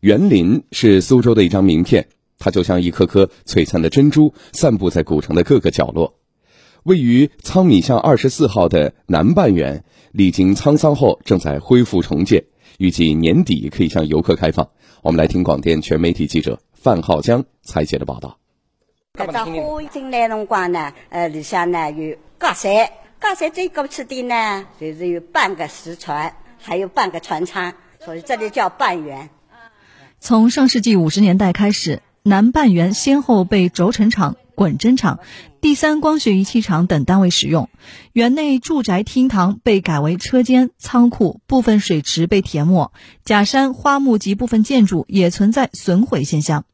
园林是苏州的一张名片，它就像一颗颗璀璨的珍珠，散布在古城的各个角落。位于仓米巷二十四号的南半园，历经沧桑后正在恢复重建，预计年底可以向游客开放。我们来听广电全媒体记者范浩江采写的报道。搿只花进来辰光呢，呃，里向呢有高山，高山最过去的呢，就是有半个石船，还有半个船舱，所以这里叫半园。从上世纪五十年代开始，南半园先后被轴承厂、滚针厂、第三光学仪器厂等单位使用。园内住宅厅堂被改为车间、仓库，部分水池被填没，假山、花木及部分建筑也存在损毁现象。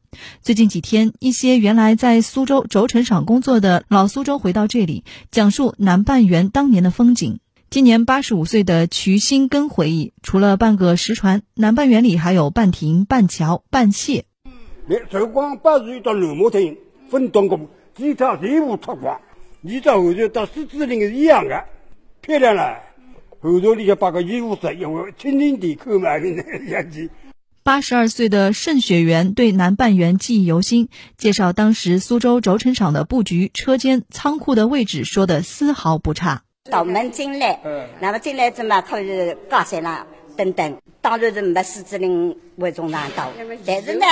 最近几天，一些原来在苏州轴承厂工作的老苏州回到这里，讲述南半园当年的风景。今年八十五岁的瞿新根回忆，除了半个石船，南半园里还有半亭、半桥、半榭。光八十到南木亭分东宫，其他全部脱光。你到后头到狮子林是一样的，漂亮了。后头你就把个衣服色，因为地扣满的 样子。八十二岁的盛雪元对南半园记忆犹新，介绍当时苏州轴承厂的布局、车间、仓库的位置，说的丝毫不差。到门进来，那么进来怎么可以高山啦等等，当然是没狮子林为中上道，但是呢，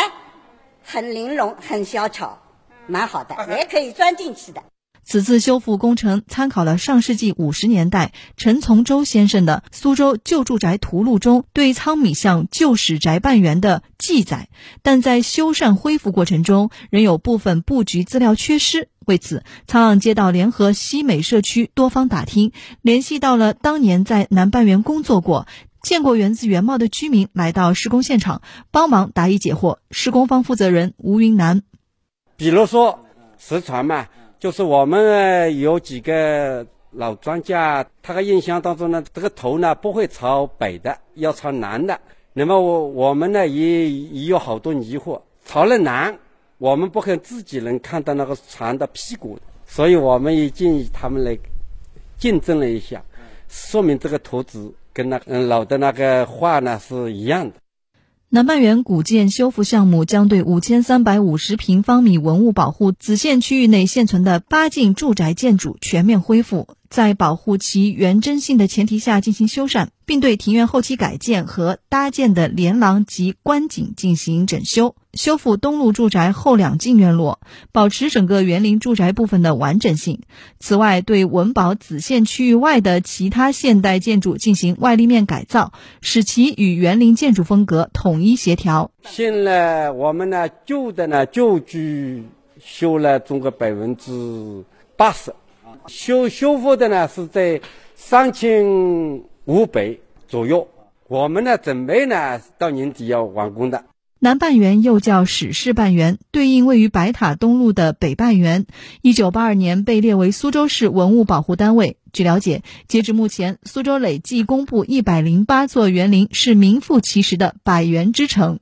很玲珑，很小巧，蛮好的，也可以钻进去的。此次修复工程参考了上世纪五十年代陈从周先生的《苏州旧住宅图录》中对仓米巷旧史宅半园的记载，但在修缮恢复过程中仍有部分布局资料缺失。为此，沧浪街道联合西美社区多方打听，联系到了当年在南半园工作过、见过原子原貌的居民，来到施工现场帮忙答疑解惑。施工方负责人吴云南，比如说石船嘛。就是我们有几个老专家，他的印象当中呢，这个头呢不会朝北的，要朝南的。那么我我们呢也也有好多疑惑，朝了南，我们不可能自己能看到那个船的屁股，所以我们也建议他们来竞争了一下，说明这个图纸跟那嗯老的那个画呢是一样的。南半园古建修复项目将对五千三百五十平方米文物保护子县区域内现存的八进住宅建筑全面恢复。在保护其原真性的前提下进行修缮，并对庭院后期改建和搭建的连廊及观景进行整修，修复东路住宅后两进院落，保持整个园林住宅部分的完整性。此外，对文保子县区域外的其他现代建筑进行外立面改造，使其与园林建筑风格统一协调。现在我们呢旧的呢旧居修了总共百分之八十。修修复的呢是在三千五百左右，我们呢准备呢到年底要完工的。南半园又叫史氏半园，对应位于白塔东路的北半园，一九八二年被列为苏州市文物保护单位。据了解，截至目前，苏州累计公布一百零八座园林是名副其实的百园之城。